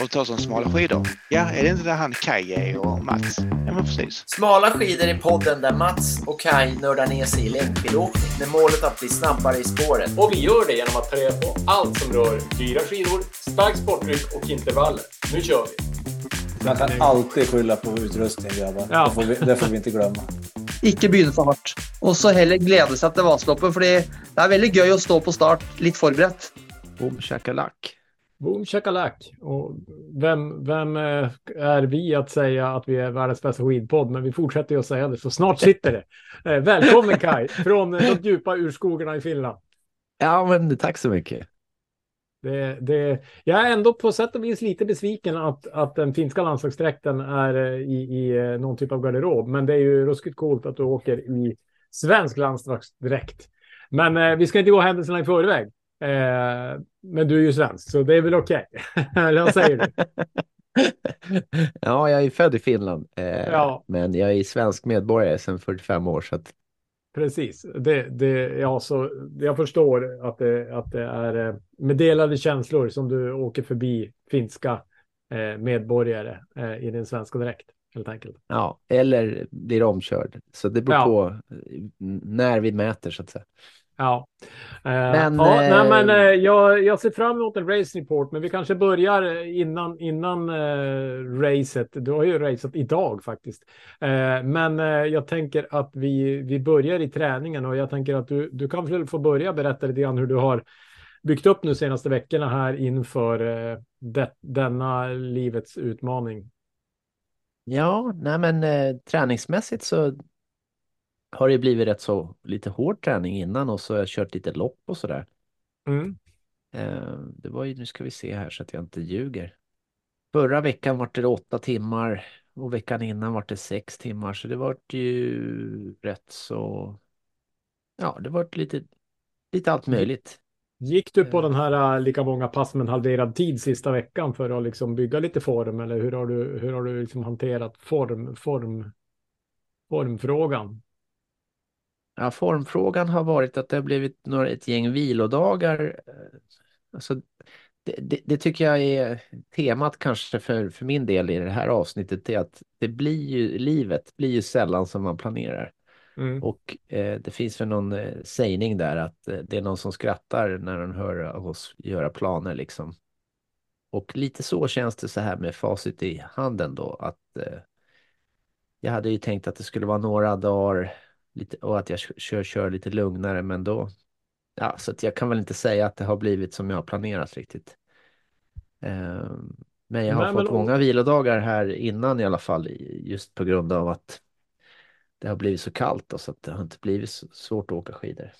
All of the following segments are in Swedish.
och tar som smala skidor. Ja, är det inte där han Kaj är och Mats? Ja, men precis. Smala skidor i podden där Mats och Kai nördar ner sig i längdskidåkning med målet att bli snabbare i spåret. Och vi gör det genom att ta reda på allt som rör dyra skidor, stark sporttryck och intervaller. Nu kör vi! Man kan alltid skylla på utrustning grabbar. Ja. Det, får vi, det får vi inte glömma. Ikke begynne for hardt. Og så heller glede seg til Vasaloppet, fordi det er veldig gøy å stå på start litt forberedt. Boom shakalak. Boom shakalak! Och vem, vem eh, är vi att säga att vi är världens bästa skidpodd? Men vi fortsätter ju att säga det, så snart sitter det. Eh, välkommen Kai, från de djupa urskogarna i Finland. Ja, men tack så mycket. Det, det, jag är ändå på sätt och vis lite besviken att, att den finska landslagsdräkten är eh, i, i någon typ av garderob. Men det är ju ruskigt coolt att du åker i svensk landslagsdräkt. Men eh, vi ska inte gå händelserna i förväg. Eh, men du är ju svensk, så det är väl okej. Eller vad säger du? ja, jag är född i Finland, eh, Ja. men jag är svensk medborgare sedan 45 år. Så att, Precis, det, det, ja, så jag förstår att det, att det är eh, med delade känslor som du åker förbi finska eh, medborgare eh, i din svenska dräkt, helt enkelt. ja, eller blir omkörd. Så det beror Ja. på eh, när vi mäter så att säga. Ja, eh, Men, ja eh, nej, men eh, jag, jag ser fram emot en race report, men vi kanske börjar innan, innan eh, racet. Du har ju raceat idag faktiskt. Eh, men eh, jag tänker att vi, vi börjar i träningen och jag tänker att du, du kan väl få börja berätta lite grann hur du har byggt upp nu senaste veckorna här inför det, denna livets utmaning. Ja, nej men träningsmässigt så har det blivit rätt så lite hård träning innan och så har jag kört lite lopp och sådär. Mm. Eh, det var ju, nu ska vi se här så att jag inte ljuger. Förra veckan var det åtta timmar och veckan innan var det sex timmar så det var ju rätt så, ja det var lite, lite allt möjligt. Gick du på Eh. den här äh, lika många pass med en halverad tid sista veckan för att liksom bygga lite form eller hur har du, hur har du liksom hanterat form, form, formfrågan? Ja, formfrågan har varit att det har blivit några, ett gäng vilodagar. Alltså, det, det, det tycker jag är temat kanske för, för min del i det här avsnittet. är att det blir ju, livet blir ju sällan som man planerar. Mm. Och eh, det finns väl någon eh, sägning där att eh, det är någon som skrattar när de hör oss göra planer liksom. Och lite så känns det så här med facit i handen då att eh, jag hade ju tänkt att det skulle vara några dagar lite, och att jag kör, kör lite lugnare men då ja, så att jag kan väl inte säga att det har blivit som jag har planerat riktigt. Eh, men jag har Nej, fått men- många vilodagar här innan i alla fall just på grund av att det har blivit så kallt och så att det har inte blivit så svårt att åka skidor.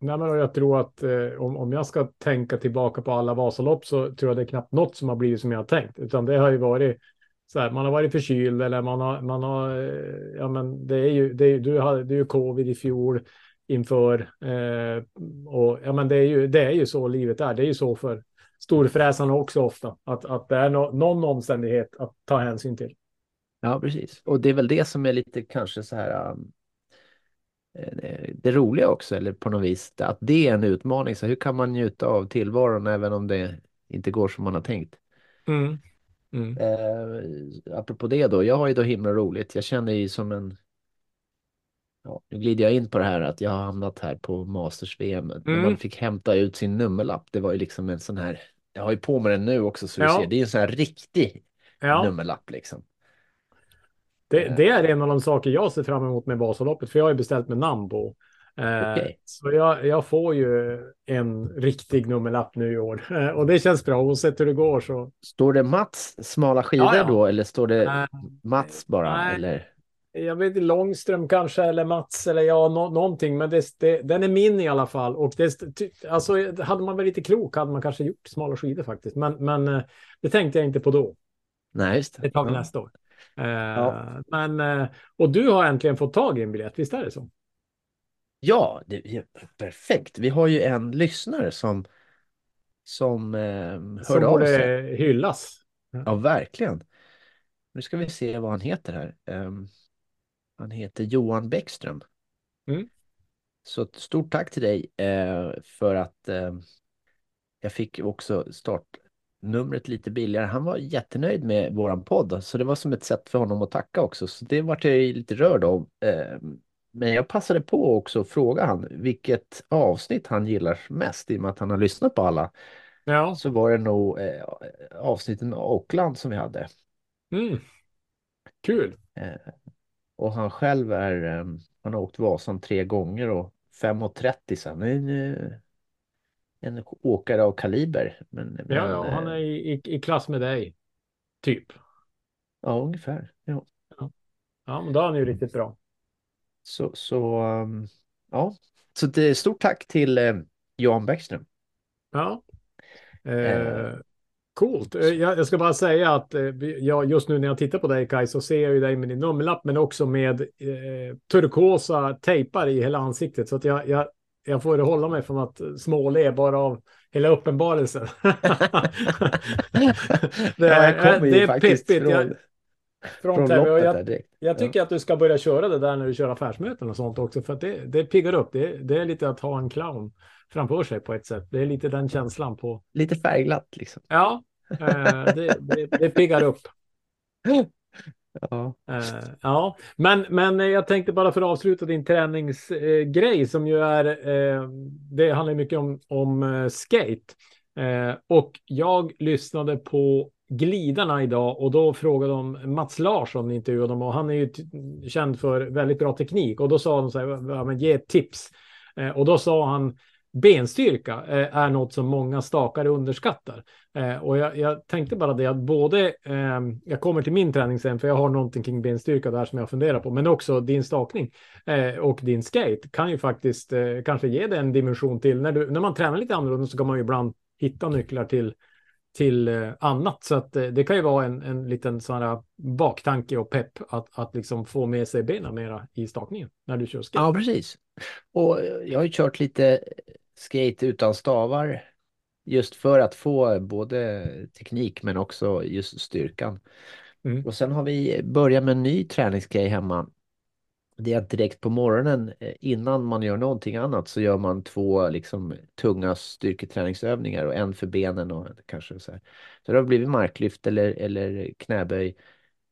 Nej, men jag tror att eh, om, om jag ska tänka tillbaka på alla Vasalopp så tror jag det är knappt något som har blivit som jag har tänkt, utan det har ju varit så här, man har varit förkyld eller man har, man har, eh, ja men det är ju, det är, du hade ju covid i fjol inför eh, och ja men det är ju, det är ju så livet är, det är ju så för storfräsarna också ofta, att, att det är no, någon omständighet att ta hänsyn till. Ja, precis. Och det är väl det som är lite kanske så här um, eh, det roliga också, eller på något vis, att det är en utmaning. Så hur kan man njuta av tillvaron även om det inte går som man har tänkt? Mm. Mm. Eh, apropå det då, jag har ju då himla roligt. Jag känner ju som en... Ja, nu glider jag in på det här att jag har hamnat här på Masters-VM. När Mm. man fick hämta ut sin nummerlapp. Det var ju liksom en sån här... Jag har ju på mig den nu också så du Ja. ser. Det är en sån här riktig Ja. nummerlapp liksom. Det, det är en av de saker jag ser fram emot med Vasaloppet, för jag har ju beställt med namn på. Eh, Okej. Så jag, jag får ju en riktig nummerlapp nu i år Eh, och det känns bra. Oavsett hur det går så. Står det Mats smala skidor Ja, ja. då eller står det Eh, Mats bara? nej. Eller? jag vet inte, Långström kanske eller Mats eller ja, nå, någonting. Men det, det, den är min i alla fall. Och det, alltså, hade man varit lite klok hade man kanske gjort smala skidor faktiskt. Men, men det tänkte jag inte på då. Nej, just Det det. tar vi Ja. nästa år. Eh, Men, och du har äntligen fått tag i en biljett, visst är det så? Ja, det är perfekt. Vi har ju en lyssnare som som eh, Som hörde av sig. hyllas. Ja, verkligen. Nu ska vi se vad han heter här. Ehm, han heter Johan Bäckström. Mm. Så stort tack till dig eh, för att eh, jag fick också start numret lite billigare. Han var jättenöjd med våran podd, så det var som ett sätt för honom att tacka också. Så det vart jag lite rörd av. Eh, Men jag passade på också att fråga han vilket avsnitt han gillar mest i och med att han har lyssnat på alla. Ja. Så var det nog eh, avsnitten med Auckland som vi hade. Mm. Kul. Eh, och han själv är, eh, han har åkt Vasan tre gånger och 5.30 sen. En, eh, en åkare av kaliber. Men, Ja, men, ja, han eh, är i, i, i klass med dig. Typ. Ja, ungefär. Ja. Ja, men då är han ju riktigt bra. Så, så um, ja. Så det stort tack till eh, Jan Bäckström. Ja. Eh, Eh. coolt. Eh, Jag, ska bara säga att jag, just nu när jag tittar på dig Kaj så ser jag ju dig med din nummerlapp men också med eh, turkosa tejpar i hela ansiktet. Så att jag, jag, jag får hålla mig från att småle bara av hela uppenbarelsen. det, Ja, är, ju det är pippigt. Jag, från från loppet jag, direkt. jag tycker att du ska börja köra det där när du kör affärsmöten och sånt också. För att det, det piggar upp. Det, det är lite att ha en clown framför sig på ett sätt. Det är lite den känslan på. Lite färgglatt liksom. Ja, eh, det, det, det piggar upp. Ja. Eh, ja, men, men jag tänkte bara för att avsluta din träningsgrej som ju är, eh, det handlar mycket om, om eh, skate. Eh, och jag lyssnade på Glidarna idag och då frågade de Mats Larsson intervjuade dem och han är ju känd för väldigt bra teknik och då sa de så här, ja, men ge ett tips. Eh, och då sa han benstyrka eh, är något som många stakare underskattar. Eh, och jag, jag tänkte bara det att både, eh, jag kommer till min träning sen för jag har någonting kring benstyrka där som jag funderar på, men också din stakning eh, och din skate kan ju faktiskt eh, kanske ge dig en dimension till. När, du, när man tränar lite annorlunda så kan man ju ibland hitta nycklar till till eh, annat. Så att eh, det kan ju vara en, en liten sån här baktanke och pepp att, att liksom få med sig benen mera i stakningen när du kör skate. ja, precis. Och jag har ju kört lite skate utan stavar just för att få både teknik men också just styrkan. Mm. Och sen har vi börjat med en ny träningsgrej hemma. Det är att direkt på morgonen eh, innan man gör någonting annat så gör man två liksom tunga styrketräningsövningar och en för benen och kanske så här. Så det har blivit marklyft eller, eller knäböj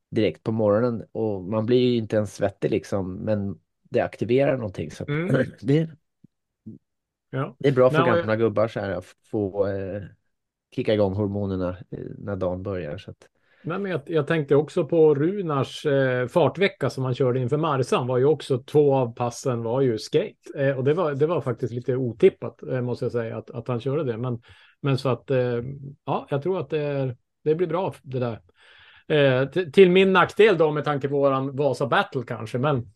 direkt på morgonen och man blir ju inte ens svettig liksom men det aktiverar någonting så Mm. det, Ja. det är bra för Nej, gamla gubbar så här att få eh, kicka igång hormonerna eh, när dagen börjar. Så att, Nej, men jag, jag tänkte också på Runars eh, fartvecka som han körde inför Marsan var ju också två av passen var ju skate. Eh, och det var, det var faktiskt lite otippat eh, måste jag säga att, att han körde det. Men, men så att eh, ja, jag tror att det, är, det blir bra det där. Eh, t- till min nackdel då med tanke på våran Vasa Battle kanske, men.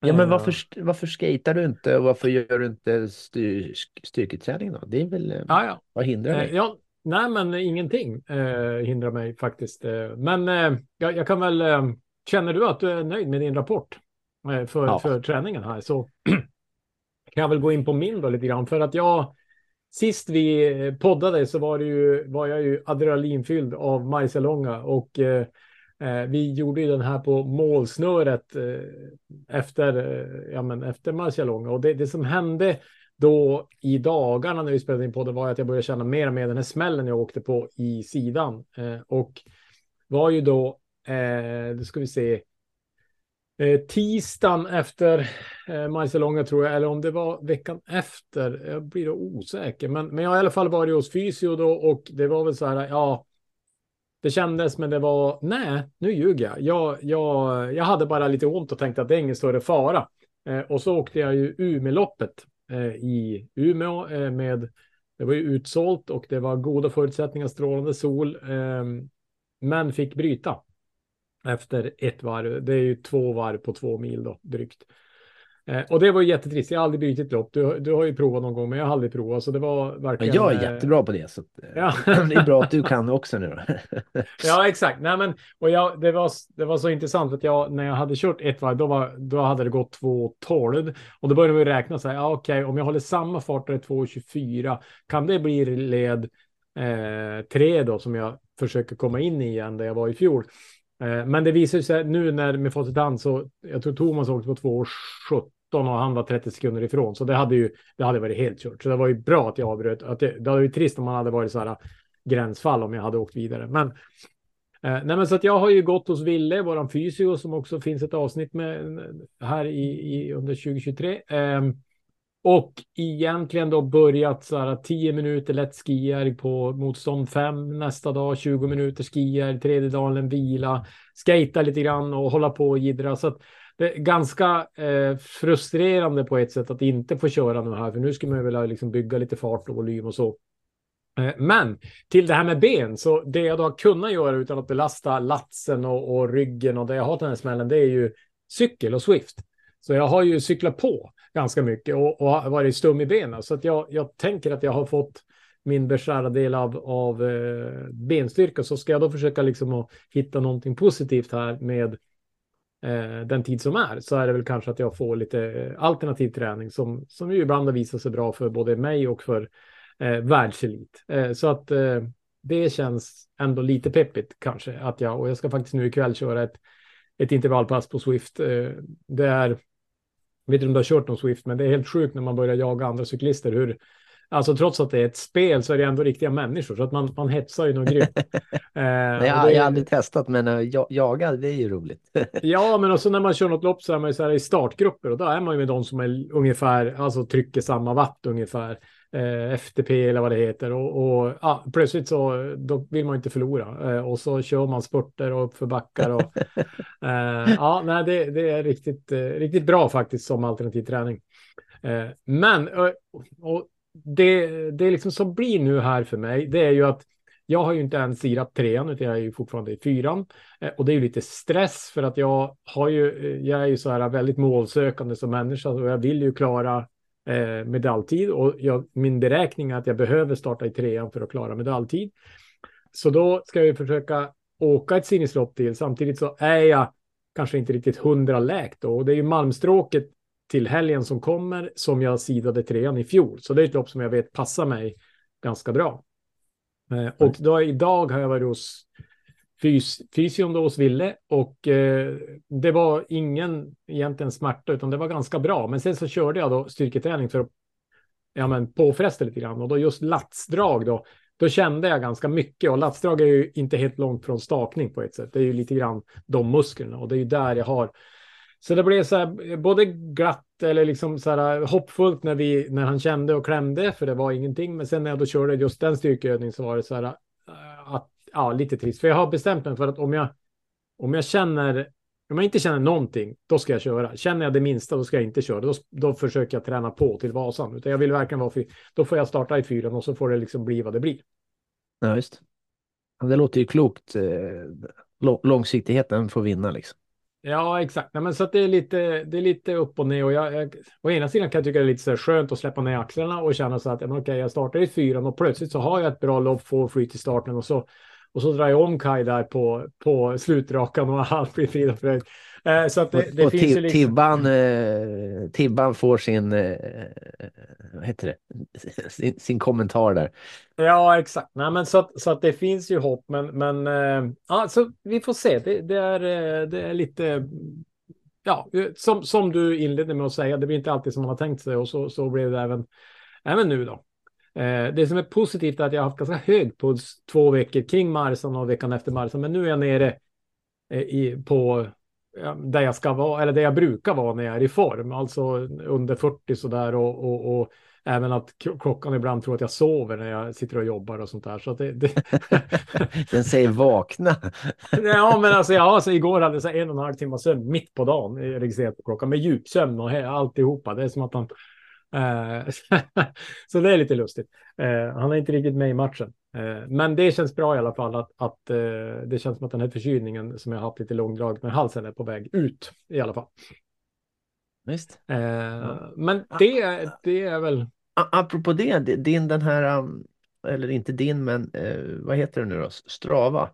Ja, men eh, varför, varför skater du inte och varför gör du inte styr, styrketräning då? Det är väl, Ja, ja. vad hindrar dig? ja, nej, men ingenting eh, hindrar mig faktiskt. Eh, men eh, jag, jag kan väl, eh, känner du att du är nöjd med din rapport eh, för, Ja. för träningen här så kan jag väl gå in på min då lite grann för att jag sist vi eh, poddade så var det ju, var jag ju adrenalinfylld av Majsalånga och vi gjorde ju den här på målsnöret efter, ja, men efter Marcialonga och det, det som hände då i dagarna när vi spelade in podden var att jag började känna mer och mer den här smällen jag åkte på i sidan. Eh, och var ju då, eh, då ska vi se, eh, tisdagen efter eh, Marcialonga tror jag, eller om det var veckan efter, jag blir då osäker. Men, men jag har i alla fall varit hos fysio då och det var väl så här, ja, det kändes, men det var, nej, nu ljuger jag. Jag, jag, jag hade bara lite ont och tänkte att det är ingen större fara. Eh, och så åkte jag ju Umeåloppet Eh, i Umeå eh, med, det var ju utsålt och det var goda förutsättningar, strålande sol, eh, men fick bryta efter ett varv. Det är ju två varv på två mil då, drygt. Eh, och det var jättetrist. Jag har aldrig brutit lopp. Du, du har ju provat någon gång, men jag har aldrig provat. Så det var Men verkligen. jag är eh, jättebra på det. Så eh, Ja. det är bra att du kan också nu. Ja, exakt. Nej, men, och jag, det, var, det var så intressant att jag, när jag hade kört ett varv, då, var, då hade det gått 2.12 och då började vi räkna så här. Ja, okej, om jag håller samma fart där 2.24, kan det bli led eh, 3 då som jag försöker komma in i igen där jag var i fjol? Eh, men det visar sig nu när med facit hand så jag tror Thomas åkte på 2.17 och han var 30 sekunder ifrån, så det hade ju det hade varit helt kört. Så det var ju bra att jag avbröt. Att det, det hade ju trist om man hade varit så här äh, gränsfall om jag hade åkt vidare. Men, eh, nej men så att jag har ju gått hos Ville, våran fysio, som också finns ett avsnitt med här i, i under 2023. Eh, och egentligen då börjat så här 10 minuter lätt skier på motstånd 5 nästa dag, 20 minuter skier, tredje dagen vila, skata lite grann och hålla på och jiddra. Så att det är ganska eh, frustrerande på ett sätt att inte få köra nu här, för nu skulle man vilja liksom bygga lite fart och volym och så. Eh, men till det här med ben, så det jag då har kunnat göra utan att belasta latsen och, och ryggen och det jag har den här smällen, det är ju cykel och Swift. Så jag har ju cyklat på ganska mycket och, och varit stum i benen. Så att jag, jag tänker att jag har fått min beskärda del av, av eh, benstyrka. Så ska jag då försöka liksom att hitta någonting positivt här med eh, den tid som är så är det väl kanske att jag får lite eh, alternativ träning som, som ju ibland har visat sig bra för både mig och för eh, världselit. Eh, så att eh, det känns ändå lite peppigt kanske att jag och jag ska faktiskt nu ikväll köra ett, ett intervallpass på Swift. Eh, det är, jag vet inte om du har kört någon Swift, men det är helt sjukt när man börjar jaga andra cyklister hur Alltså trots att det är ett spel så är det ändå riktiga människor så att man, man hetsar ju något grymt. eh, Nej, jag, det, jag har aldrig testat men uh, jaga det är ju roligt. ja men också när man kör något lopp så är man ju så här i startgrupper och då är man ju med de som är ungefär, alltså trycker samma watt ungefär. Eh, FTP eller vad det heter och, och ah, plötsligt så då vill man inte förlora eh, och så kör man spurter och uppför backar och eh, ja, nej, det, det är riktigt, eh, riktigt bra faktiskt som alternativ träning. Eh, men och, det, det liksom som blir nu här för mig, det är ju att jag har ju inte ens irat trean, utan jag är ju fortfarande i fyran. Och det är ju lite stress för att jag har ju, jag är ju så här väldigt målsökande som människa och jag vill ju klara eh, medaljtid och jag, min beräkning är att jag behöver starta i trean för att klara medaljtid. Så då ska jag ju försöka åka ett sinneslopp till. Samtidigt så är jag kanske inte riktigt hundra läkt då. Och det är ju Malmstråket till helgen som kommer som jag sidade trean i fjol. Så det är ett lopp som jag vet passar mig ganska bra. Eh, och då idag har jag varit hos fys fysion då hos Ville och eh, det var ingen egentligen smärta utan det var ganska bra. Men sen så körde jag då styrketräning för att ja, men påfresta lite grann och då just latsdrag då. Då kände jag ganska mycket och latsdrag är ju inte helt långt från stakning på ett sätt. Det är ju lite grann de musklerna och det är ju där jag har så det blev så här både glatt eller liksom så här hoppfullt när vi när han kände och klämde för det var ingenting. Men sen när jag då körde just den styrkeövningen så var det så här eh, att ja, lite trist. För jag har bestämt mig för att om jag om jag känner om jag inte känner någonting, då ska jag köra. Känner jag det minsta, då ska jag inte köra. Då, då försöker jag träna på till Vasan. Utan jag vill verkligen vara för, Då får jag starta i fyran och så får det liksom bli vad det blir. Ja, just. Det låter ju klokt. Eh, långsiktigheten får vinna liksom. Ja, exakt. Nej, men så det är lite, det är lite upp och ner och jag, jag, å ena sidan kan jag tycka det är lite så skönt att släppa ner axlarna och känna så att okej, okay, jag startar i fyran och plötsligt så har jag ett bra lopp, får flyt i starten och så och så drar jag om Kaj där på, på slutrakan och allt blir frid och fröjd. Eh, så att det, det och finns ju liksom... Tibban, eh, Tibban får sin, eh, vad heter det, sin, sin, kommentar där. Ja, exakt. Nej, men så, att, så att det finns ju hopp, men, men eh, ja, så vi får se. Det, det, är, det är lite, ja, som, som du inledde med att säga, det blir inte alltid som man har tänkt sig och så, så blev det även, även nu då. Eh, det som är positivt är att jag har haft ganska hög puls två veckor kring Marsan och veckan efter Marsan, men nu är jag nere eh, i, på där jag ska vara, eller där jag brukar vara när jag är i form, alltså under 40 så där och, och, och även att klockan ibland tror att jag sover när jag sitter och jobbar och sånt där. Så det, det... Den säger vakna. ja, men alltså, ja, alltså igår hade jag en och en halv timme sömn mitt på dagen registrerat på klockan med djupsömn och alltihopa. Det är som att han Eh, så det är lite lustigt. Eh, han är inte riktigt med i matchen. Eh, men det känns bra i alla fall att, att det känns som att den här förkylningen som jag haft lite långdrag med halsen är på väg ut i alla fall. Visst. Men det, det är väl. Apropå det, din den här, um, eller inte din, men vad heter det nu då? Strava.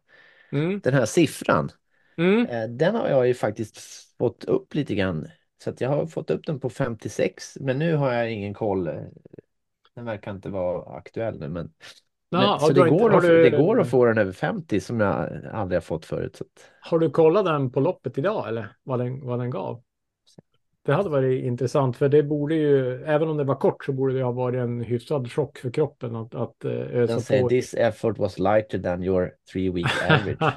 Mm. Den här siffran. Mm. Den har jag ju faktiskt fått upp lite grann så jag har fått upp den på 56 men nu har jag ingen koll. Den verkar inte vara aktuell nu men, ja, men så det går, att, du... det går att få den över 50 som jag aldrig har fått förut. Att... Har du kollat den på loppet idag eller vad den, vad den gav? det hade varit intressant för det borde ju, även om det var kort så borde det ha varit en hyfsad chock för kroppen att, att eh, Den ösa säger på. this effort was lighter than your three week average.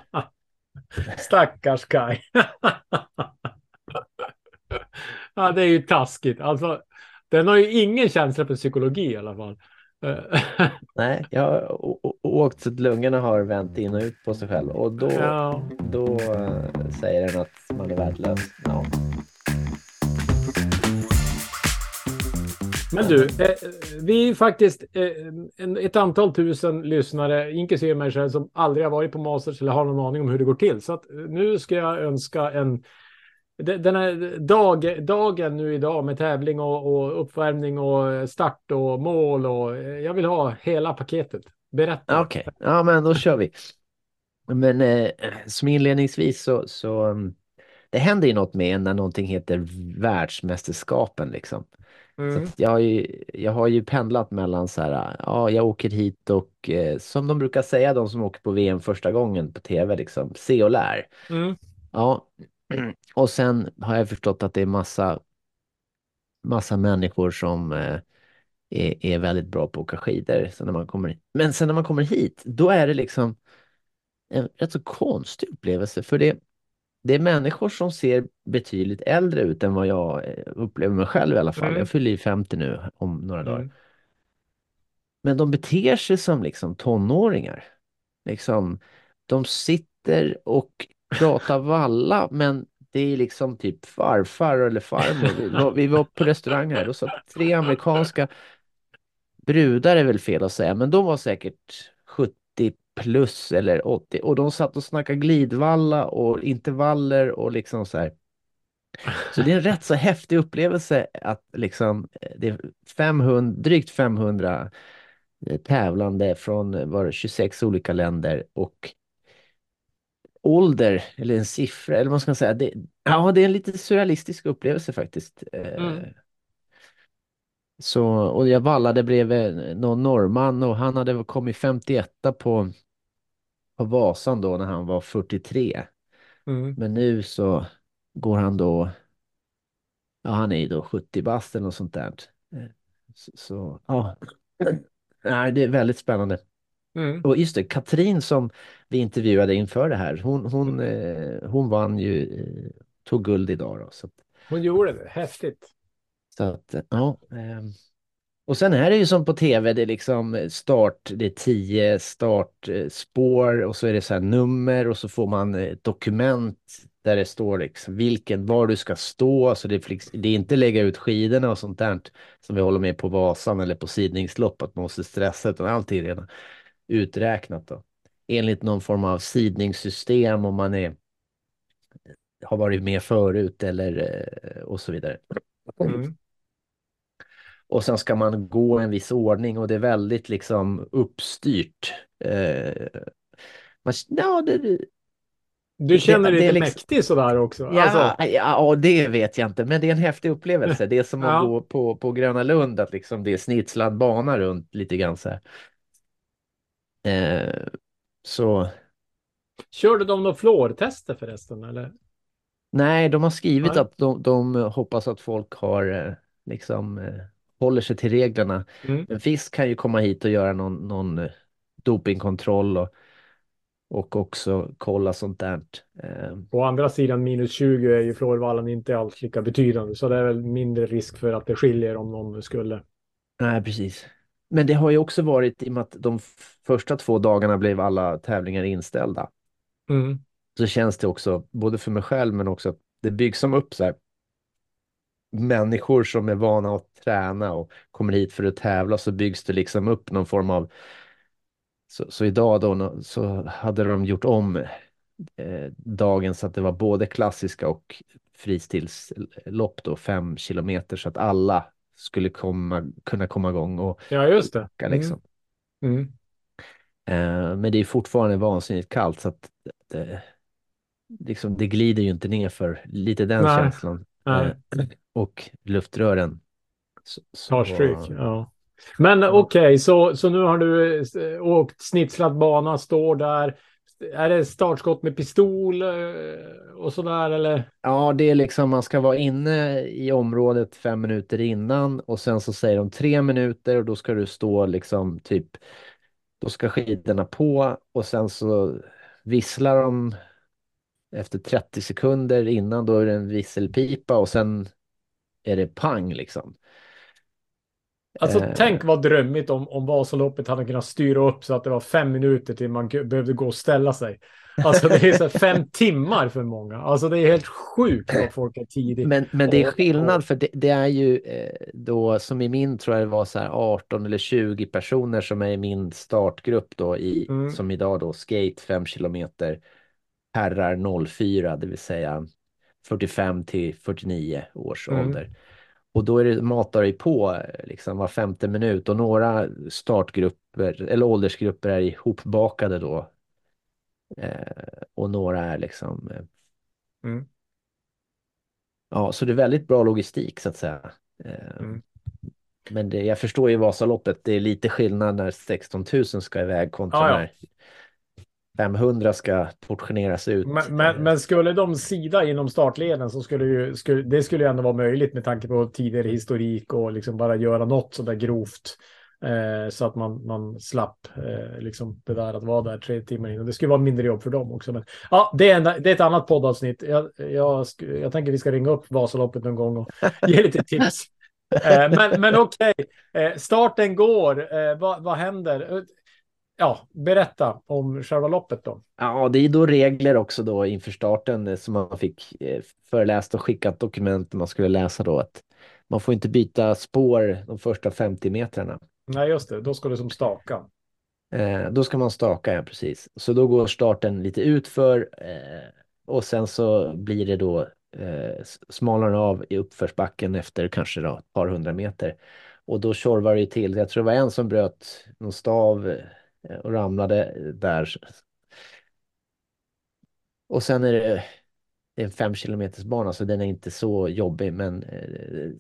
Stackars Kai. ja, det är ju taskigt. Alltså, den har ju ingen känsla för psykologi i alla fall. Eh, Nej, jag har åkt så att lungorna har vänt in och ut på sig själv och då, ja. då eh, säger den att man är värdelös. Ja. Men du, eh, vi är faktiskt eh, ett antal tusen lyssnare, inklusive mig själv, som aldrig har varit på Masters eller har någon aning om hur det går till. Så att eh, nu ska jag önska en den här dag, dagen nu idag med tävling och, och uppvärmning och start och mål och eh, jag vill ha hela paketet. Berätta. Okej, ja men då kör vi. Men eh, som inledningsvis så, så um, det händer ju något med en när någonting heter världsmästerskapen liksom. Så Mm. jag, har ju, jag har ju pendlat mellan så här, ja jag åker hit och eh, som de brukar säga de som åker på VM första gången på tv liksom, se och lär. Mm. Ja, och sen har jag förstått att det är massa, massa människor som eh, är, är väldigt bra på att åka skidor. Så när man kommer, men sen när man kommer hit, då är det liksom en rätt så konstig upplevelse. För det, det är människor som ser betydligt äldre ut än vad jag eh, upplever mig själv i alla fall. Mm. Jag fyller ju 50 nu om några dagar. Mm. Men de beter sig som liksom tonåringar. Liksom, de sitter och prata valla, men det är liksom typ farfar eller farmor. Vi var, vi var på restaurang här, då så tre amerikanska brudar är väl fel att säga, men de var säkert 70 plus eller 80 och de satt och snackade glidvalla och intervaller och liksom så här. Så det är en rätt så häftig upplevelse att liksom eh, det är 500, drygt 500 eh, tävlande från var 26 olika länder och ålder eller en siffra eller vad ska man säga. Det, ja, det är en lite surrealistisk upplevelse faktiskt. Eh, Mm. Så, och jag vallade bredvid någon norrman och han hade kommit 51 på, på Vasan då när han var 43. Mm. Men nu så går han då, ja han är ju då 70 bast eller något sånt där. Eh, Så, så ja, nej det är väldigt spännande. Mm. Och just det, Katrin som vi intervjuade inför det här, hon, hon, eh, hon vann ju, eh, tog guld idag då. Så, att- Hon gjorde det. Häftigt. så att, eh, ja. ehm. Och sen är det ju som på tv, det är liksom start, det är tio startspår och så är det så här nummer och så får man ett dokument där det står liksom vilken, var du ska stå. Så det är, det är inte lägga ut skidorna och sånt där som vi håller med på Vasan eller på sidningslopp, att man måste stressa, utan allt är redan uträknat då. Enligt någon form av sidningssystem om man är, har varit med förut eller eh, och så vidare. Mm. Och sen ska man gå en viss ordning och det är väldigt liksom uppstyrt. Eh, man, ja, det, Du känner det dig lite liksom- mäktig sådär också. ja, Alltså, ja, det vet jag inte, men det är en häftig upplevelse. Det är som att Ja. gå på, på Gröna Lund, att liksom det är snitslad bana runt lite grann så här. Eh, så körde de några fluortester förresten? Eller? nej, de har skrivit Nej. att de, de hoppas att folk har eh, liksom eh, håller sig till reglerna. Mm. Men fisk kan ju komma hit och göra någon, någon eh, dopingkontroll och, och också kolla sånt där. Eh, Å andra sidan minus 20 är ju fluorvallen inte alls lika betydande. Så det är väl mindre risk för att det skiljer om någon skulle. nej, precis. Men det har ju också varit i och med att de första två dagarna blev alla tävlingar inställda. Mm. Så känns det också, både för mig själv men också att det byggs som upp så här. Människor som är vana att träna och kommer hit för att tävla så byggs det liksom upp någon form av Så, så idag då så hade de gjort om eh, dagen så att det var både klassiska och fristilslopp då, fem kilometer så att alla skulle komma, kunna komma igång och Ja, just det. Mm. liksom. Mm. Eh, men det är fortfarande vansinnigt kallt så att det, liksom, det glider ju inte ner för lite den Nej. känslan. Nej. Eh, och luftrören. Så, så, Tar stryk. Ja. Men okej, så, så nu har du eh, åkt snitslad bana, står där, är det startskott med pistol eh, och sådär eller? Ja, det är liksom man ska vara inne i området fem minuter innan och sen så säger de tre minuter och då ska du stå liksom typ, då ska skidorna på och sen så visslar de efter 30 sekunder innan, då är det en visselpipa och sen är det pang liksom. Alltså Eh. tänk vad drömmigt om, om Vasaloppet hade kunnat styra upp så att det var fem minuter till man behövde gå och ställa sig. Alltså det är så fem timmar för många. Alltså det är helt sjukt vad folk är tidigt. Men, men det är skillnad för det, det är ju eh, då som i min tror jag det var så här 18 eller 20 personer som är i min startgrupp då i Mm. som idag då skate 5 kilometer herrar 04 det vill säga 45 till 49 års Mm. ålder. Och då är det, matar det på eh, liksom var femte minut och några startgrupper eller åldersgrupper är ihopbakade då. Eh, och några är liksom eh, Mm. Ja, så det är väldigt bra logistik så att säga. Eh, Mm. Men det, jag förstår ju Vasaloppet, det är lite skillnad när 16 000 ska iväg kontra Ja, ja. när 500 ska portioneras ut. Men, men, men skulle de sida inom startleden så skulle ju, skulle, det skulle ju ändå vara möjligt med tanke på tidigare historik och liksom bara göra något sådär grovt. Eh, så att man, man slapp eh, liksom det där att vara där tre timmar innan. Det skulle vara mindre jobb för dem också. Men ja, det är, en, det är ett annat poddavsnitt. Jag, jag, jag tänker vi ska ringa upp Vasaloppet någon gång och ge lite tips. Eh, men men okej, eh, starten går. Eh, vad, vad händer? Ja, berätta om själva loppet då. Ja, det är då regler också då inför starten eh, som man fick eh, föreläst och skickat dokument man skulle läsa då att man får inte byta spår de första 50 metrarna. Nej, just det. Då ska du som staka. Eh, då ska man staka, ja precis. Så då går starten lite utför eh, och sen så blir det då eh, s- smalnar av i uppförsbacken efter kanske då ett par hundra meter. Och då tjorvar det till. Jag tror det var en som bröt någon stav och ramlade där. Och sen är det, det är en fem kilometers bana så den är inte så jobbig men eh,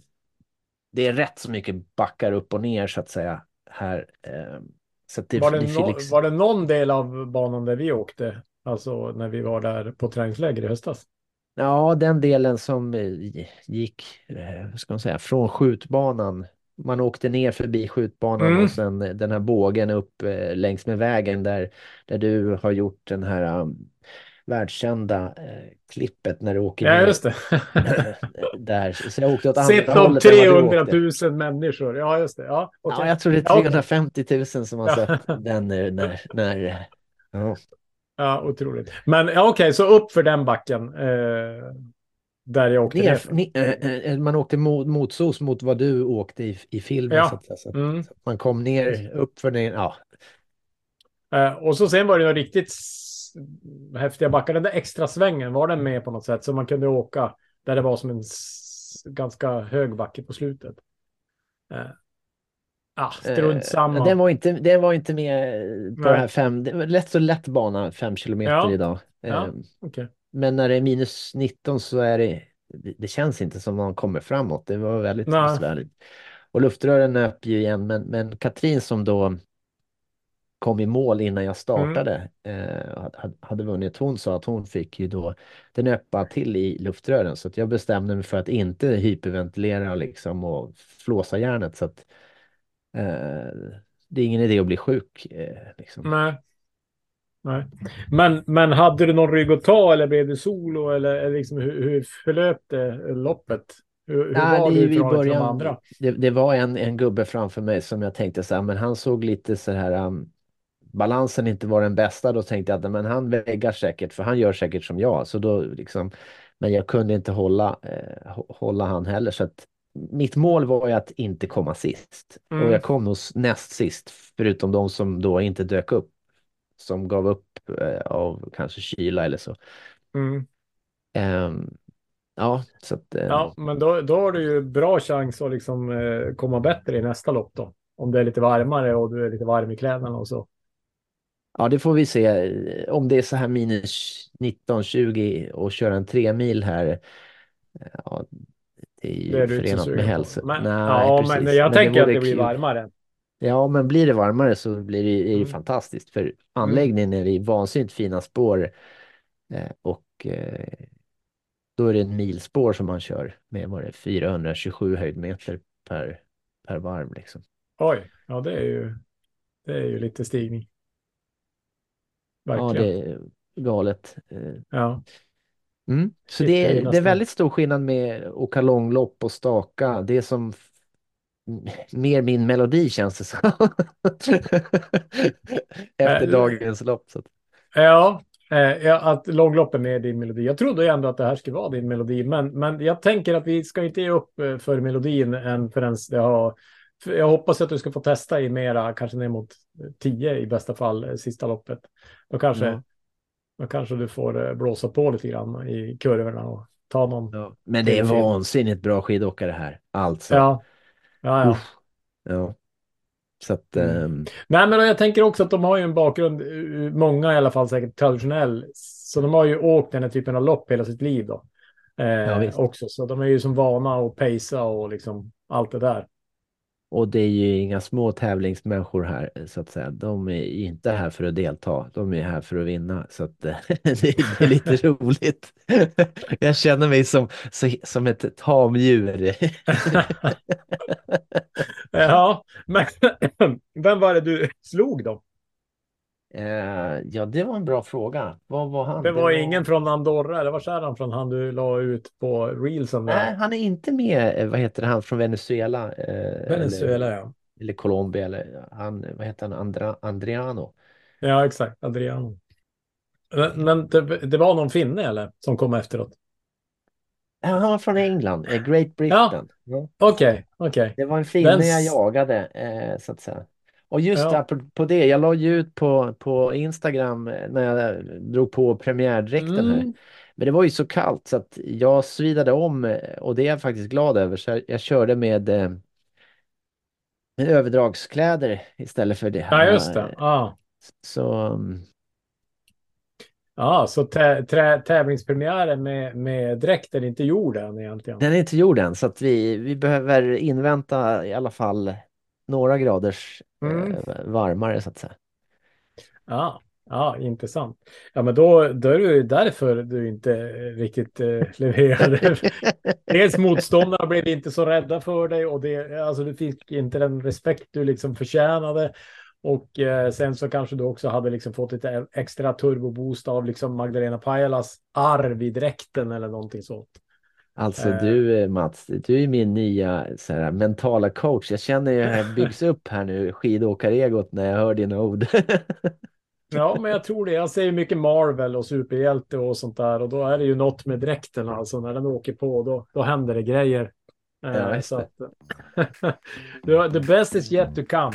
det är rätt så mycket backar upp och ner så att säga här. Eh, så det, var, det det nå- Felix- var det någon del av banan där vi åkte? Alltså när vi var där på träningsläger i höstas? Ja, den delen som eh, gick, eh, ska man säga, från skjutbanan. Man åkte ner förbi skjutbanan Mm. och sen den här bågen upp eh, längs med vägen där, där du har gjort den här um, världskända eh, klippet när du åker Ja, ner. just det. där. Så jag åkte åt andra av hållet du 300 åkte. 000 människor. Ja, just det. Ja, okej. Ja, jag tror det är Ja, okej. 350 000 som har Ja. sett den nu när, när ja. ja otroligt. Men ja, okej, så upp för den backen. Eh, där jag åkte ner. Ner, ni, eh, eh, man åkte mot, motsos mot vad du åkte i, i filmen. Ja. Så så Mm. man kom ner, upp för den, ja. Eh, och så sen var det några riktigt häftiga backar. Den där extra svängen, var den med på något sätt? Så man kunde åka där det var som en ganska hög backe på slutet. Eh, ah, strunt samma. Eh, Den var inte, den var inte med på Nej. det här fem, det var lätt så lätt bana, fem kilometer Ja. idag. Ja. Eh, Okej. Men när det är minus 19 så är det, det, känns inte som man kommer framåt. Det var väldigt Nej. besvärligt. Och luftrören nöp ju igen, men, men Katrin som då kom i mål innan jag startade eh, hade, hade vunnit. Hon sa att hon fick ju då den öppna till i luftrören så att jag bestämde mig för att inte hyperventilera liksom och flåsa järnet så att eh, det är ingen idé att bli sjuk. Eh, liksom. Nej. Nej. Men, men hade du någon rygg att ta eller blev det solo eller, liksom, hur, hur förlöp det loppet? Hur, hur Nej, var det du i början, andra? det, det var en, en gubbe framför mig som jag tänkte så här, men han såg lite så här, um, balansen inte var den bästa. Då tänkte jag att men han väggar säkert, för han gör säkert som jag. Så då liksom, men jag kunde inte hålla, eh, hå- hålla han heller. Så att mitt mål var ju att inte komma sist. Mm. Och jag kom nog näst sist, förutom de som då inte dök upp. Som gav upp eh, av kanske kyla eller så. Mm. Ehm, ja, så att... eh, Ja, men då, då har du ju bra chans att liksom, eh, komma bättre i nästa lopp då. Om det är lite varmare och du är lite varm i kläderna och så. Ja, det får vi se. Om det är så här minus 19-20 och köra en tre mil här. Ja, det är ju Det är förenat med hälsa. Men, Nej, ja, precis. men jag det tänker att det blir kul. varmare. Ja, men blir det varmare så blir det, är det Mm. fantastiskt. För anläggningen är i vansinnigt fina spår. Eh, och eh, då är det en milspår som man kör med vad det är, 427 höjdmeter per, per varv. Liksom. Oj, ja det är ju, det är ju lite stigning. Ja, Verkligen. det är galet. Eh, Ja. Mm. Så det är det är väldigt stor skillnad med att åka långlopp och staka. Det som mer min melodi känns det som. Efter Äh, dagens lopp. Så. Ja, eh, ja, att långlopp är med din melodi. Jag trodde ju ändå att det här skulle vara din melodi, men, men jag tänker att vi ska inte ge upp eh, för melodin än förrän det har... Jag hoppas att du ska få testa i mera, kanske ner mot 10 i bästa fall, eh, sista loppet. Då kanske, Ja. då kanske du får blåsa på lite grann i kurvorna och ta någon... Ja. Men det är vansinnigt bra skidåkare här. Alltså. Ja, ja, ja. Uff. ja. Så att... Mm. ehm, Nej, men jag tänker också att de har ju en bakgrund, eh, många i alla fall säkert traditionell, så de har ju åkt den här typen av lopp hela sitt liv då. Eh, Ja, också, så de är ju som vana att pacea och liksom allt det där. Och det är ju inga små tävlingsmänniskor här så att säga. De är inte här för att delta. De är här för att vinna. Så att eh, det är, lite roligt. Jag känner mig som, som ett tamdjur. ja, men vem var det du slog då? Eh, ja, det var en bra fråga. Vad var han? Det var ingen från Andorra, eller var är han från? Han du la ut på reelsen där. Nej, han är inte med. eh, Vad heter han från Venezuela? Eh, Venezuela, eller, ja. eller Colombia eller han, vad heter han? Andra, Andriano. Ja, exakt. Adriano. Men, men det, det var någon finne eller? Som kom efteråt? Ja, Han var från England, Great Britain. Ja. Okej, okej. Det var en finne Den jag jagade, så att säga. Och just Ja. där på, det, jag la ju ut på, på Instagram eh, när jag drog på premiärdräkten här. Mm. Men det var ju så kallt så att jag svidade om eh, och det är jag faktiskt glad över. Så jag, jag körde med, eh, med överdragskläder istället för det här. Ja, just det. Ja. Så mm, Ja, så tä, trä, tävlingspremiären med, med dräkten inte gjord än egentligen. den är inte gjord än så att vi, vi behöver invänta i alla fall några graders Mm. eh, varmare så att säga. Ja, ja, intressant. Ja, men då, då är det ju därför du inte riktigt eh, levererade. Dels motståndarna blev inte så rädda för dig och det, alltså du fick inte den respekt du liksom förtjänade. Och eh, sen så kanske du också hade liksom fått lite extra turboboost av liksom Magdalena Pajalas arv i dräkten eller någonting sånt. Alltså Eh. du eh, Mats, du är min nya så här, mentala coach. Jag känner ju hur det byggs upp här nu, skidåkaregot, när jag hör dina ord. Ja, men jag tror det. Jag ser mycket Marvel och superhjälte och sånt där. Och då är det ju något med dräkten. Alltså när den åker på, då, då händer det grejer. Eh, Ja, just så att, the best is yet to come.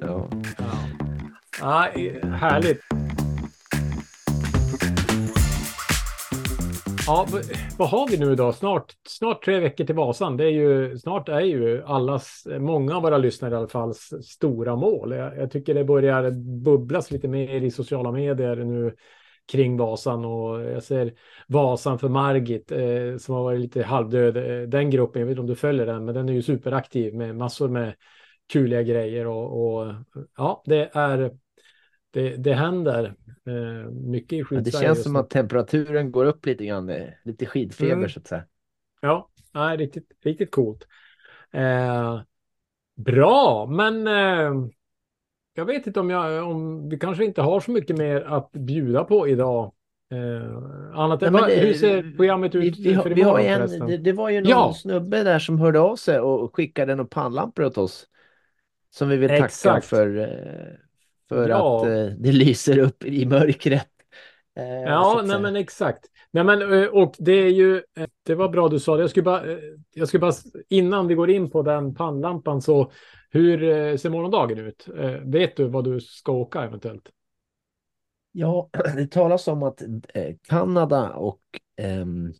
ja. Ja, i- härligt. Ja, vad har vi nu då? Snart, snart tre veckor till Vasan. Det är ju, snart är ju allas, många av våra lyssnare i alla fall, stora mål. Jag, jag tycker det börjar bubblas lite mer i sociala medier nu kring Vasan och jag ser Vasan för Margit eh, som har varit lite halvdöd. Eh, den gruppen, jag vet inte om du följer den, men den är ju superaktiv med massor med kuliga grejer och, och ja, det är det, det händer eh, mycket i Ja, skidsverige. det känns som att temperaturen går upp lite grann, eh, lite skidfeber Mm. så att säga. Ja, nej, riktigt, riktigt coolt. Eh, bra, men eh, jag vet inte om, jag, om vi kanske inte har så mycket mer att bjuda på idag. Eh, annat än det- hur ser programmet Vi, ut vi, har, för vi har en, det, det var ju någon Ja. snubbe där som hörde av sig och skickade några pannlampor åt oss. Som vi vill tacka Exakt. för, eh, för Ja. att eh, det lyser upp i mörkret. Eh, Ja, nej men exakt. Nej men eh, och det är ju, eh, det var bra du sa det. Jag skulle bara, eh, jag skulle bara, innan vi går in på den pannlampan så, hur eh, ser morgondagen ut? Eh, Vet du vad du ska åka eventuellt? Ja, det talas om att eh, Kanada och ehm,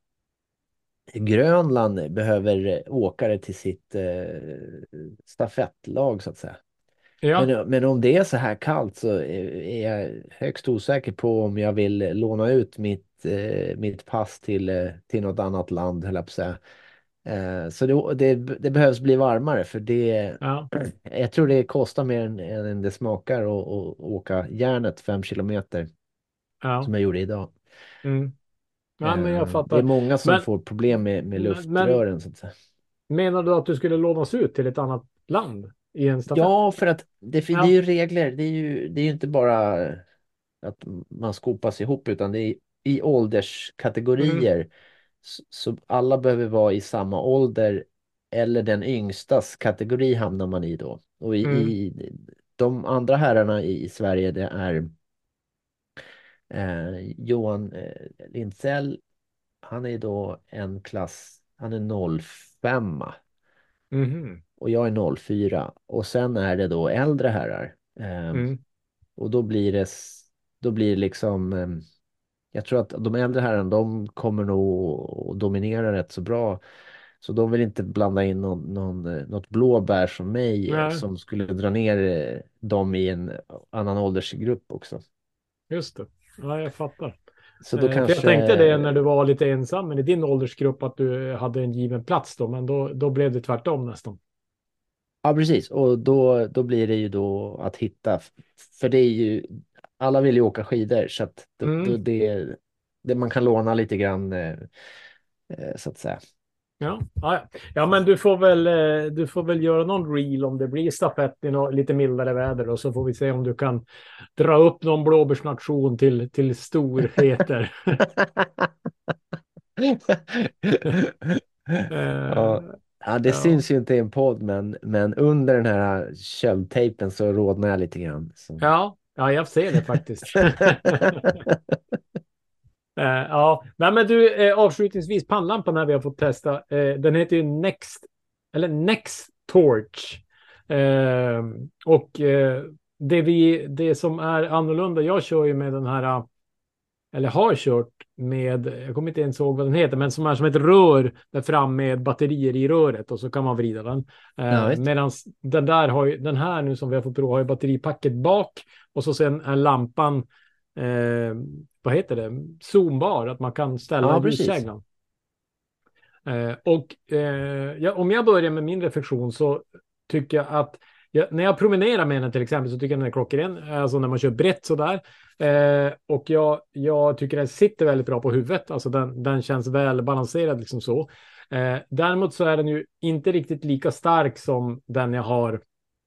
Grönland behöver eh, åkare till sitt eh, stafettlag så att säga. Ja, Men, men om det är så här kallt så är jag högst osäker på om jag vill låna ut mitt, eh, mitt pass till, eh, till något annat land, höll jag på att säga. Eh, så det, det, det behövs bli varmare för det, Ja. jag tror det kostar mer än, än det smakar att att åka järnet fem kilometer ja. som jag gjorde idag. Mm. Ja, men Eh, jag Det är fattar. många som Men- får problem med, med Men- luftrören så att säga. Menar du att du skulle lånas ut till ett annat land i en stafett? Ja, för att det, det är ju regler. Det är ju, det är ju inte bara att man skopas ihop utan det är i ålderskategorier. Mm. Så, så alla behöver vara i samma ålder eller den yngstas kategori hamnar man i då. Och i, Mm. i de andra herrarna i Sverige det är eh, Johan eh, Lindsell. Han är då en klass, han är 05 Mhm. Och jag är 04 och sen är det då äldre herrar. Ehm, Mm. Och då blir det, då blir det liksom, ehm, jag tror att de äldre herrarna de kommer nog att dominera rätt så bra. Så de vill inte blanda in någon, någon, något blåbär som mig Nej. som skulle dra ner eh, dem i en annan åldersgrupp också. Just det. Ja, jag fattar. Så då Eh, kanske... Jag tänkte det när du var lite ensam men i din åldersgrupp att du hade en given plats då, men då, då blev det tvärtom nästan. Ja, precis. Och då, då blir det ju då att hitta, för det är ju, alla vill ju åka skidor så att då, Mm. då det, det man kan låna lite grann eh, eh, så att säga. Ja, ja, ja. men du får, väl, eh, du får väl göra någon reel om det blir stafett i nå- lite mildare väder och så får vi se om du kan dra upp någon blåbärsnation till, till storheter. Ja. Ja, det Ja. syns ju inte i en podd, men, men under den här köldtejpen så rodnar jag lite grann. Så. ja, ja, jag ser det faktiskt. Eh, ja, nej, men du, eh, avslutningsvis pannlampan här vi har fått testa. Eh, den heter ju Next, eller Next Torch. Eh, och eh, det, vi, det som är annorlunda, jag kör ju med den här, eller har kört med, jag kommer inte ens ihåg vad den heter, men som är som ett rör där fram med batterier i röret och så kan man vrida den. Eh. Medan den där har ju, den här nu som vi har fått prova har ju batteripacket bak och så sen är lampan eh, vad heter det, zoombar, att man kan ställa Ja, ljuskäglan. Eh, och eh, ja, om jag börjar med min reflektion så tycker jag att jag, när jag promenerar med den till exempel så tycker jag den är klockren, alltså när man kör brett sådär. Eh, och jag, jag tycker den sitter väldigt bra på huvudet, alltså den, den känns väl balanserad liksom så. Eh, däremot så är den ju inte riktigt lika stark som den jag har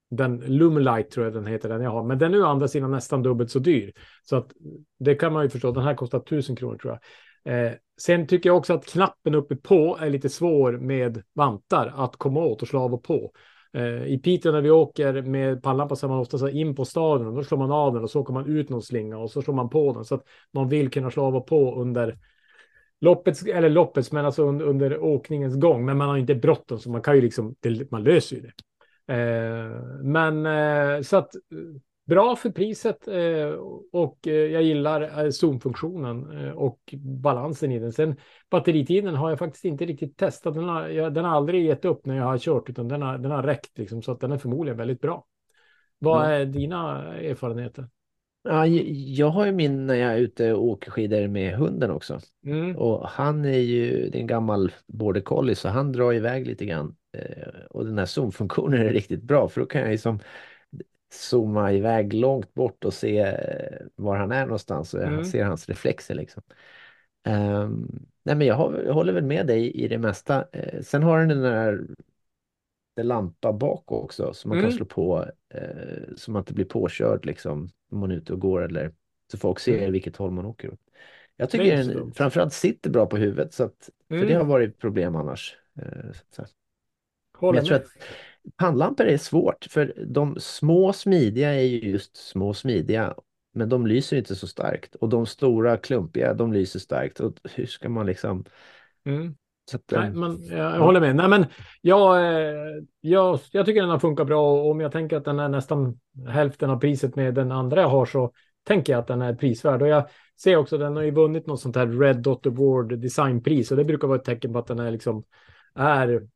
den Lumlight tror jag den heter, den jag har. Men den är ju å andra sidan nästan dubbelt så dyr. Så att det kan man ju förstå. Den här kostar 1000 kronor tror jag. Eh, sen tycker jag också att knappen uppe på är lite svår med vantar att komma åt och slå av och på. Eh, I Piteå när vi åker med pannlampa så är man ofta så in på staden och då slår man av den och så åker man ut någon slinga och så slår man på den så att man vill kunna slå av och på under loppets, eller loppets, men alltså under, under åkningens gång. Men man har inte bråttom så man kan ju liksom, det, man löser ju det. Eh, men eh, så att bra för priset eh, och eh, jag gillar eh, zoomfunktionen och balansen i den. Sen batteritiden har jag faktiskt inte riktigt testat. Den har, jag, den har aldrig gett upp när jag har kört utan den har, den har räckt liksom så att den är förmodligen väldigt bra. Vad Ja. är dina erfarenheter? Ja, jag har ju min när jag är ute och åker skidor med hunden också. Mm. Och han är ju, det är en gammal border collie så han drar iväg lite grann. Och den här zoomfunktionen är riktigt bra för då kan jag ju som zooma iväg långt bort och se eh, var han är någonstans och Mm. ser hans reflexer liksom. Ehm, nej men jag, har, jag håller väl med dig i det mesta. Eh, sen har den den där en lampa bak också som man Mm. kan slå på eh, så man inte blir påkörd liksom om man är ute och går eller så folk ser Mm. vilket håll man åker åt. Jag tycker den dumt. framförallt sitter bra på huvudet så att, för Mm. det har varit problem annars. Eh, så. Håller jag tror att pannlampor är svårt för de små smidiga är ju just små smidiga men de lyser inte så starkt och de stora klumpiga de lyser starkt och hur ska man liksom Mm. att, Nej, eh, men jag, jag håller med. Nej, men jag, eh, jag, jag tycker den har funkat bra och om jag tänker att den är nästan hälften av priset med den andra jag har så tänker jag att den är prisvärd. Och jag ser också att den har ju vunnit något sånt här Red Dot Award designpris och det brukar vara ett tecken på att den är liksom är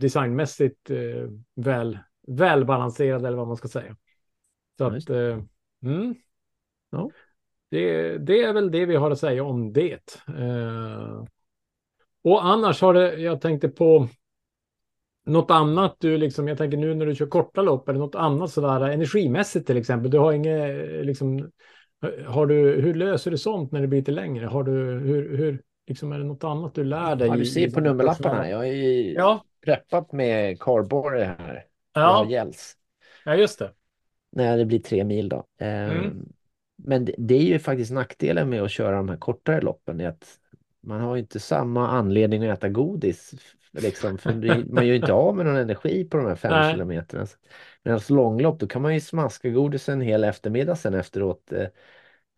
designmässigt eh, väl, välbalanserad eller vad man ska säga. Så att, just eh, mm. Ja. det, det är väl det vi har att säga om det. Eh, Och annars har det, jag tänkte på något annat du liksom, jag tänker nu när du kör korta lopp, eller något annat sådär energimässigt till exempel. Du har inget, liksom, har du, hur löser du sånt när det blir lite längre? Har du, hur, hur liksom är det något annat du lär dig? Ja, du ser i- på nummerlapparna. Jag ju Ja, preppat med carborre här. Ja, gälls. ja, just det. när det blir tre mil då. Eh, Mm. Men det, det är ju faktiskt nackdelen med att köra de här kortare loppen. Är att man har ju inte samma anledning att äta godis. Liksom, man gör ju inte av med någon energi på de här fem Nej. kilometerna. Medan långlopp, då kan man ju smaska godis en hel eftermiddag sen efteråt. eh,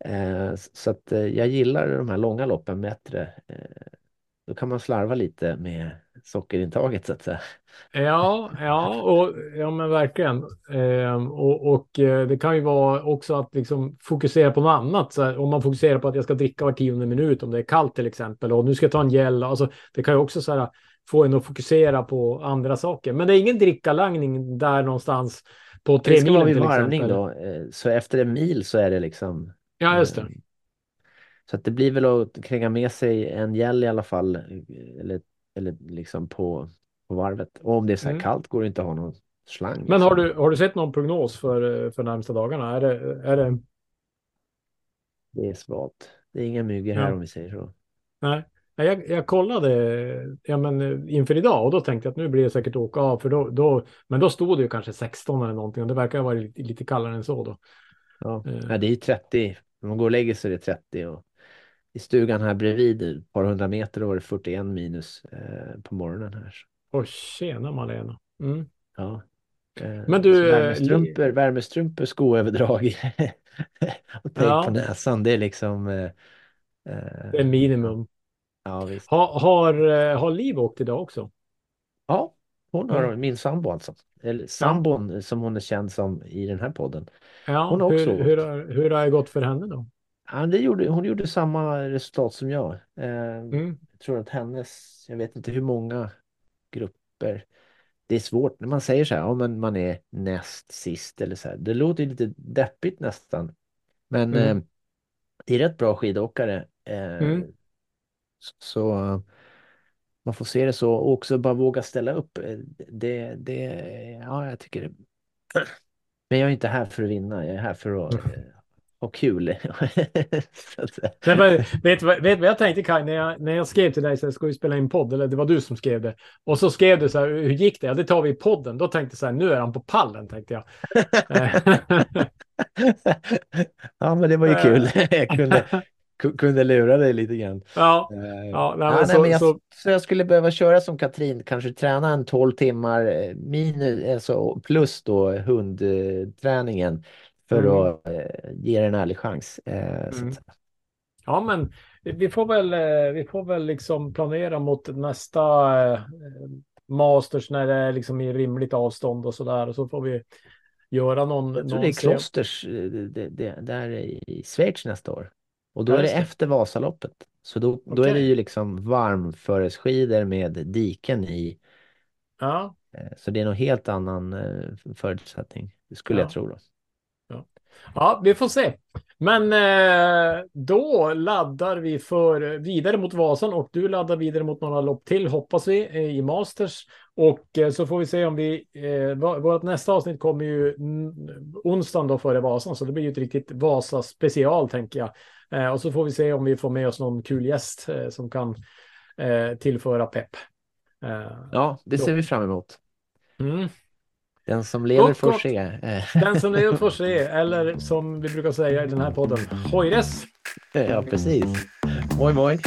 Eh, så att eh, jag gillar de här långa loppen bättre. Eh, då kan man slarva lite med sockerintaget så att säga. Ja, ja, och, ja men verkligen. Ehm, och och eh, det kan ju vara också att liksom fokusera på något annat. Så här, om man fokuserar på att jag ska dricka var tionde minut, om det är kallt till exempel, och nu ska jag ta en gel. Alltså, det kan ju också så här, få en att fokusera på andra saker. Men det är ingen drickalangning där någonstans på tre Det ska vara vid varvning då. eh, Så efter en mil så är det liksom Ja, just det. Eh, Så att det blir väl att kränga med sig en gel i alla fall. Eller, eller liksom på, på varvet. Och om det är så här Mm. kallt går det inte att ha någon slang. Men har liksom. du, har du sett någon prognos för, för närmsta dagarna? Är det, är det, Det är svalt. Det är inga myggor här Ja. om vi säger så. Nej, jag, jag kollade ja, men, eh, inför idag och då tänkte jag att nu blir det säkert åka av. För då, då, men då stod det ju kanske 16 eller någonting och det verkar ha varit lite, lite kallare än så då. Ja. Eh. Nej, det är ju 30. När man går och lägger sig är det 30. Och I stugan här bredvid, ett par hundra meter, då var det 41 minus eh, på morgonen här. Och tjena Malena. Mm. ja. Eh, Men du, eh, Värmestrumpor, värmestrumpor skoöverdrag och tejp Ja. på näsan. Det är liksom... Eh, Det är minimum. Ja, visst. Ha, har, eh, har Liv åkt idag också? Ja, hon har Mm. min sambo alltså. Eller sambon som hon är känd som i den här podden. Ja, Hon har också hur, hur, har, hur har det gått för henne då? Ja, det gjorde, hon gjorde samma resultat som jag. Eh, Mm. Jag tror att hennes, jag vet inte hur många grupper. Det är svårt när man säger så här, ja men man är näst sist eller så här. Det låter lite deppigt nästan. Men Mm. eh, det är rätt bra skidåkare. Eh, Mm. så, eh, man får se det så och också bara våga ställa upp. Eh, Det, det, ja jag tycker det. Men jag är inte här för att vinna, jag är här för att eh, ha kul. Så. Nej, men, vet, du vad- jag tänkte Kaj, när jag, när jag skrev till dig så här, ska vi spela in podd, eller det var du som skrev det. Och så skrev du så här, hur gick det? Ja, det tar vi i podden. Då tänkte jag så här, nu är han på pallen, tänkte jag. Eh, Ja, men det var ju kul. Jag kunde, ku- kunde lura dig lite grann. ja, Eh, ja, nej, Ja, men nej, så, men jag, så, så jag skulle behöva köra som Katrin, kanske träna en 12 timmar eh, minus, alltså plus då hundträningen för Mm. att eh, ge den en ärlig chans. Eh, Mm. ja, men vi får väl, eh, vi får väl liksom planera mot nästa Masters när det är liksom i rimligt avstånd och så där. Och så får vi göra någon... jag tror någon det är Klosters det, det, där i Schweiz nästa år. Och då är det det. efter Vasaloppet. Så då, då är det ju liksom varmföresskidor med diken i. Ja, Så det är nog helt annan förutsättning, skulle Ja. jag tro. Då. Ja, vi får se. Men eh, då laddar vi för vidare mot Vasan och du laddar vidare mot några lopp till hoppas vi eh, i Masters. Och eh, så får vi se om vi, eh, vårt nästa avsnitt kommer ju onsdagen då före Vasan så det blir ju ett riktigt Vasa special tänker jag. Eh, och så får vi se om vi får med oss någon kul gäst eh, som kan eh, tillföra pepp. Ja, det ser vi fram emot. mm. Den som lever Gott, får gott. se. Den som lever får se, eller som vi brukar säga i den här podden, hojres! Ja, precis. Moj, moj.